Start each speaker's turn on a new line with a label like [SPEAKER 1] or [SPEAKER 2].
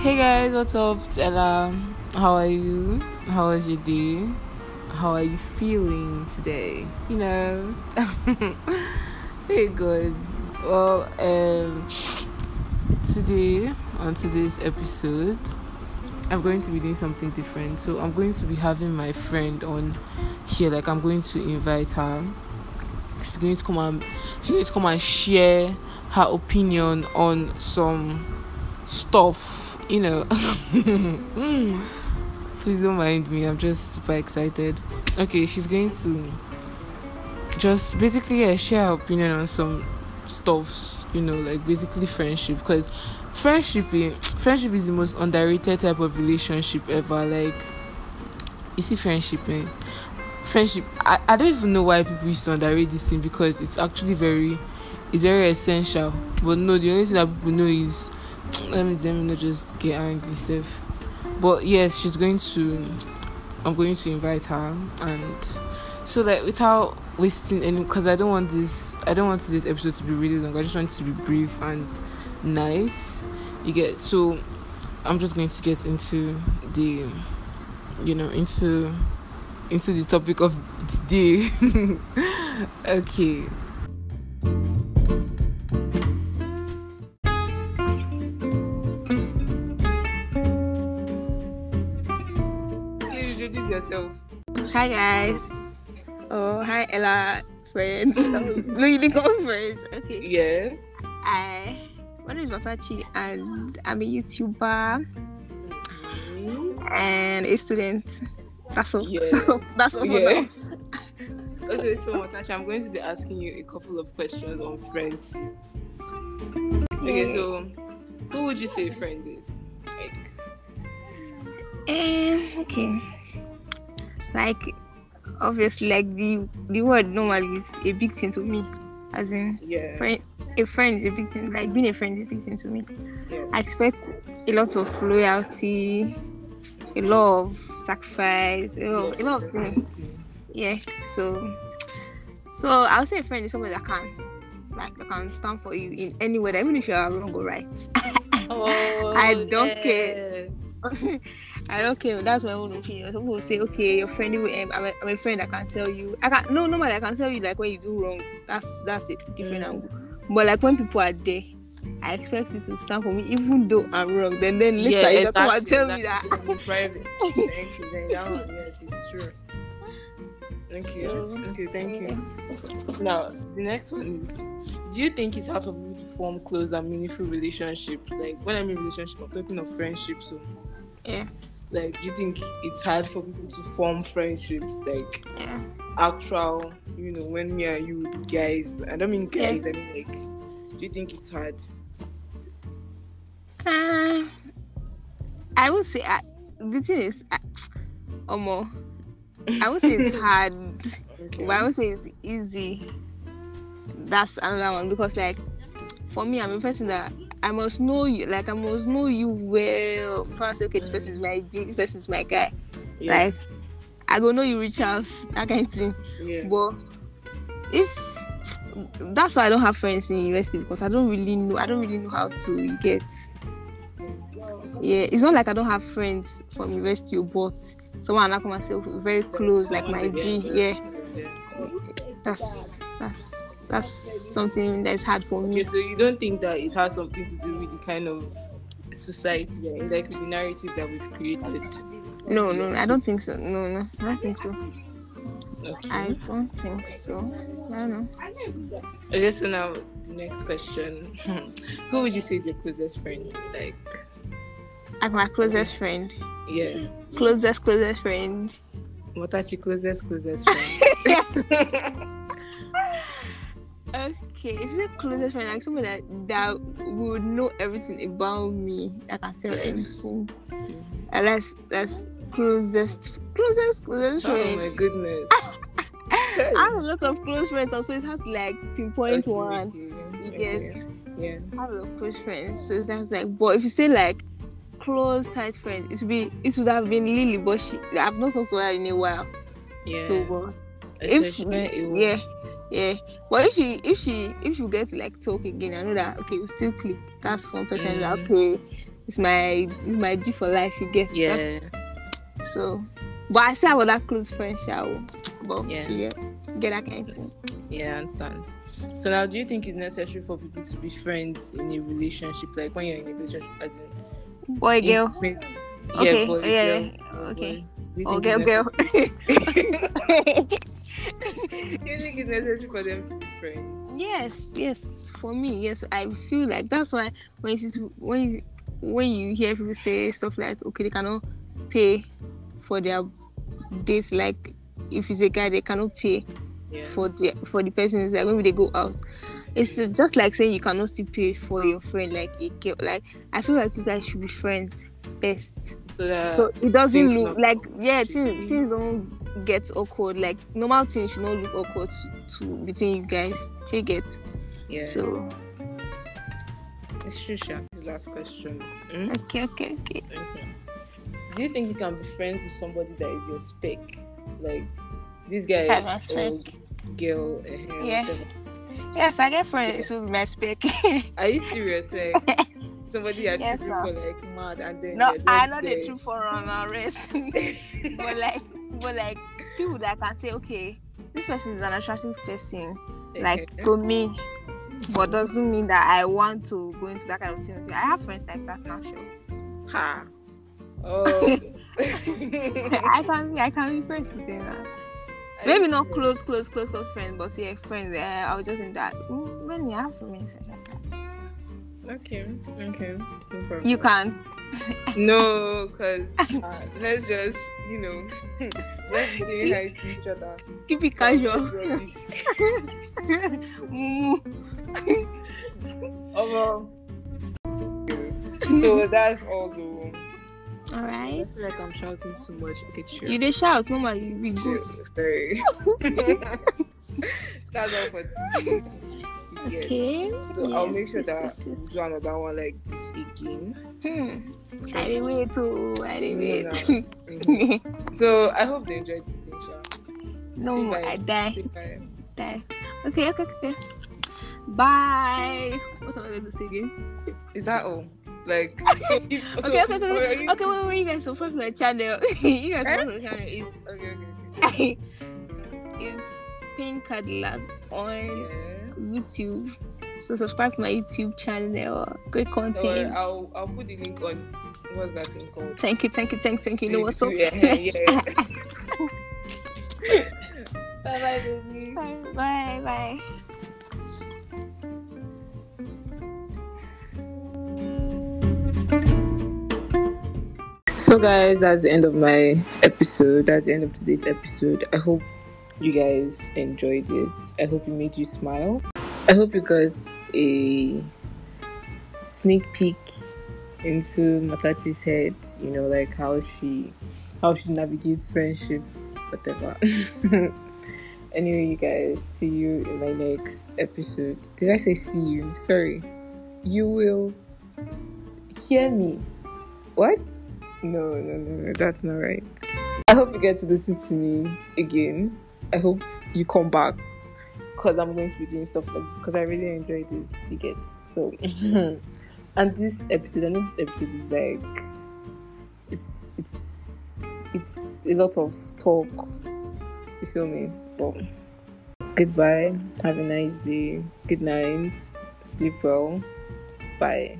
[SPEAKER 1] Hey guys, what's up? It's Ella. How are you? How was your day? How are you feeling today? You know, very good. Well, um, today on today's episode, I'm going to be doing something different. So I'm going to be having my friend on here. Like I'm going to invite her. She's going to come and she's going to come and share her opinion on some stuff. You know. Please don't mind me. I'm just super excited. Okay, she's going to just basically yeah, share her opinion on some stuffs. You know, like basically friendship because friendship in, friendship is the most underrated type of relationship ever like you see friendship eh? friendship I, I don't even know why people used to underrate this thing because it's actually very it's very essential but no the only thing that people know is let me let me not just get angry self but yes she's going to i'm going to invite her and so like without wasting any because i don't want this i don't want this episode to be really long. I just want it to be brief and nice. You get so i'm just going to get into the you know into into the topic of the day. Okay
[SPEAKER 2] Hi guys. Oh, hi Ella friends. Oh, you didn't call friends. Okay.
[SPEAKER 1] yeah
[SPEAKER 2] I my name is Masachi and I'm a YouTuber and a student. That's all.
[SPEAKER 1] Yeah.
[SPEAKER 2] That's all. That's all for
[SPEAKER 1] Yeah.
[SPEAKER 2] now.
[SPEAKER 1] okay so Matasha, i'm going to be asking you a couple of questions on friendship okay
[SPEAKER 2] Yeah.
[SPEAKER 1] so who would you say a friend is like
[SPEAKER 2] Eh, okay. Like obviously, like the the word normally is a big thing to me, as in
[SPEAKER 1] yeah
[SPEAKER 2] friend. A friend is a big thing. Like being a friend is a big thing to me.
[SPEAKER 1] yeah
[SPEAKER 2] I expect a lot of loyalty, a lot of sacrifice, a lot, a lot of things. Yeah. So, so I would say a friend is someone that can, like, that can stand for you in any way, even if you are wrong or right.
[SPEAKER 1] Oh,
[SPEAKER 2] I don't
[SPEAKER 1] yeah.
[SPEAKER 2] care. I don't care. That's my own opinion. Some people say, okay, your friend, um, I'm, a, I'm a friend. I can tell you. I can no, normally I can tell you like when you do wrong. That's that's a different
[SPEAKER 1] Mm.
[SPEAKER 2] angle. But like when people are there, I expect you to stand for me, even though I'm wrong. Then then later
[SPEAKER 1] yeah,
[SPEAKER 2] can come and
[SPEAKER 1] exactly,
[SPEAKER 2] tell me
[SPEAKER 1] exactly.
[SPEAKER 2] that.
[SPEAKER 1] It's in private. Thank you. Then that one, yes, it's true. Thank you. Okay, thank you. Now, the next one is Do you think it's hard for people to form close and meaningful relationships? Like, when I mean relationship, I'm talking of friendship. So,
[SPEAKER 2] Yeah.
[SPEAKER 1] like, you think it's hard for people to form friendships? Like,
[SPEAKER 2] Yeah.
[SPEAKER 1] actual, you know, when me and you guys. I don't mean
[SPEAKER 2] Yeah.
[SPEAKER 1] guys, I mean, like, do you think it's hard?
[SPEAKER 2] Uh, I would say I, the thing is, I, I would say it's hard,
[SPEAKER 1] Okay.
[SPEAKER 2] but I would say it's easy. That's another one because, like, for me, I'm a person that I must know you. Like, I must know you well. Before I say, okay, this person is my G, this person is my guy.
[SPEAKER 1] yeah.
[SPEAKER 2] Like, I go know you reach out, that kind of thing.
[SPEAKER 1] yeah.
[SPEAKER 2] But if that's why I don't have friends in university because I don't really know. I don't really know how to get. Yeah, it's not like I don't have friends from university, oh, but someone I come and say oh, very close, like my G. Yeah, that's that's that's something that's hard for me.
[SPEAKER 1] Okay, so you don't think that it has something to do with the kind of society we're in, like with the narrative that we've created?
[SPEAKER 2] No, no, I don't think so. No, no, I don't think so.
[SPEAKER 1] Okay.
[SPEAKER 2] I don't think so. I don't know.
[SPEAKER 1] Okay, so now the next question: Who would you say is your closest friend? Like,
[SPEAKER 2] Like my closest friend,
[SPEAKER 1] yeah,
[SPEAKER 2] closest closest friend.
[SPEAKER 1] what are your closest closest friend?
[SPEAKER 2] Okay, if you say closest friend, like someone that that would know everything about me, I can tell anything. And that's that's closest closest closest
[SPEAKER 1] oh
[SPEAKER 2] friend.
[SPEAKER 1] my goodness!
[SPEAKER 2] I have a lot of close friends, so it's hard to like pinpoint
[SPEAKER 1] Okay,
[SPEAKER 2] one.
[SPEAKER 1] okay,
[SPEAKER 2] You
[SPEAKER 1] okay,
[SPEAKER 2] get
[SPEAKER 1] Yeah.
[SPEAKER 2] I have a lot of close friends, so that's like. But if you say like close tight friend, it would be it would have been Lily, but she I've not talked to her in a while.
[SPEAKER 1] Yeah.
[SPEAKER 2] So, but if
[SPEAKER 1] when it was-
[SPEAKER 2] yeah yeah but if she if she if she get to like talk again i know that okay we still click that's one person that
[SPEAKER 1] Mm.
[SPEAKER 2] okay it's my it's my G for life. You get
[SPEAKER 1] Yeah.
[SPEAKER 2] That's- so, but I still have other close friends, shall But
[SPEAKER 1] Yeah.
[SPEAKER 2] yeah, get that kind of thing.
[SPEAKER 1] Yeah, I understand. So now, do you think it's necessary for people to be friends in a relationship? Like when you're in a relationship, as in
[SPEAKER 2] Boy, girl.
[SPEAKER 1] intimate-
[SPEAKER 2] Okay,
[SPEAKER 1] boy,
[SPEAKER 2] yeah,
[SPEAKER 1] girl,
[SPEAKER 2] okay.
[SPEAKER 1] boy. Do
[SPEAKER 2] Oh,
[SPEAKER 1] think
[SPEAKER 2] girl,
[SPEAKER 1] it's you think it's necessary for them to be friends?
[SPEAKER 2] yes, yes. For me, yes. I feel like that's why when you see- when you, when you hear people say stuff like, okay, they cannot pay for their dates. Like if it's a guy, they cannot pay
[SPEAKER 1] Yeah.
[SPEAKER 2] for the for the person. It's like when they go out. It's just like saying you cannot still pay for your friend. Like a girl. Like I feel like you guys should be friends best.
[SPEAKER 1] So that
[SPEAKER 2] so it doesn't look like yeah things, things don't get awkward like normal things should not look awkward to, to between you guys you get
[SPEAKER 1] yeah.
[SPEAKER 2] so
[SPEAKER 1] it's true. Sha. This last question. Hmm?
[SPEAKER 2] okay okay okay
[SPEAKER 1] Okay. Do you think you can be friends with somebody that is your spec? Like this guy or girl? eh,
[SPEAKER 2] Yeah.
[SPEAKER 1] whatever.
[SPEAKER 2] yes i get friends with my spec
[SPEAKER 1] Are you serious? Like somebody you're
[SPEAKER 2] Yes,
[SPEAKER 1] tripping
[SPEAKER 2] now.
[SPEAKER 1] for like mad and then
[SPEAKER 2] no i know the truth for on rest but like but like people that can say okay this person is an attractive person like to me but doesn't mean that i want to go into that kind of thing i have friends like that now sure
[SPEAKER 1] ha. Oh.
[SPEAKER 2] i can i can be friends with them now. Maybe not close, close, close, close friends, but yeah, friends. Uh, I was just in that. Mm, when you have so many friends like that.
[SPEAKER 1] Okay. Okay. No.
[SPEAKER 2] You can't.
[SPEAKER 1] No, because uh, let's just you know let's say hi to each other.
[SPEAKER 2] Keep it casual.
[SPEAKER 1] Oh, well. so that's all though.
[SPEAKER 2] All right.
[SPEAKER 1] I feel like I'm shouting too much. Okay, sure.
[SPEAKER 2] You did shout, Mama. You be good.
[SPEAKER 1] Sorry. that's all for today. Yeah.
[SPEAKER 2] Okay.
[SPEAKER 1] So I'll make sure that we do another one like this again.
[SPEAKER 2] Hmm. I didn't wait to. I didn't wait.
[SPEAKER 1] Mhm. So I hope they enjoyed this thing, Sha.
[SPEAKER 2] no. I die.
[SPEAKER 1] Bye.
[SPEAKER 2] Die. Okay, okay, okay. Bye. What am I going to say again?
[SPEAKER 1] Is that all? Like, so if, so,
[SPEAKER 2] Okay, okay, okay. Okay,
[SPEAKER 1] you-
[SPEAKER 2] okay wait, wait. You guys subscribe to my channel. you guys
[SPEAKER 1] Eh?
[SPEAKER 2] subscribe to my channel. It's
[SPEAKER 1] Okay, okay,
[SPEAKER 2] it's Pink Cadillac on
[SPEAKER 1] okay.
[SPEAKER 2] YouTube. So subscribe to my YouTube channel. Great
[SPEAKER 1] Yeah.
[SPEAKER 2] Content.
[SPEAKER 1] I'll I'll put the link on. What's that thing called?
[SPEAKER 2] Thank you, thank you, thank you, thank you. You know what's up?
[SPEAKER 1] Yeah, yeah. bye bye, baby.
[SPEAKER 2] bye, bye, bye.
[SPEAKER 1] So, guys, that's the end of my episode. That's the end of today's episode. I hope you guys enjoyed it. I hope it made you smile. I hope you got a sneak peek into Matachi's head. You know, like how she how she navigates friendship, whatever. anyway, you guys, see you in my next episode. Did I say see you? Sorry. You will hear me. What? No, no, no, no, that's not right. I hope you get to listen to me again. I hope you come back because I'm going to be doing stuff like this because I really enjoyed this. You get so, and this episode, know this episode is like it's it's it's a lot of talk. You feel me? But goodbye. Have a nice day. Good night. Sleep well. Bye.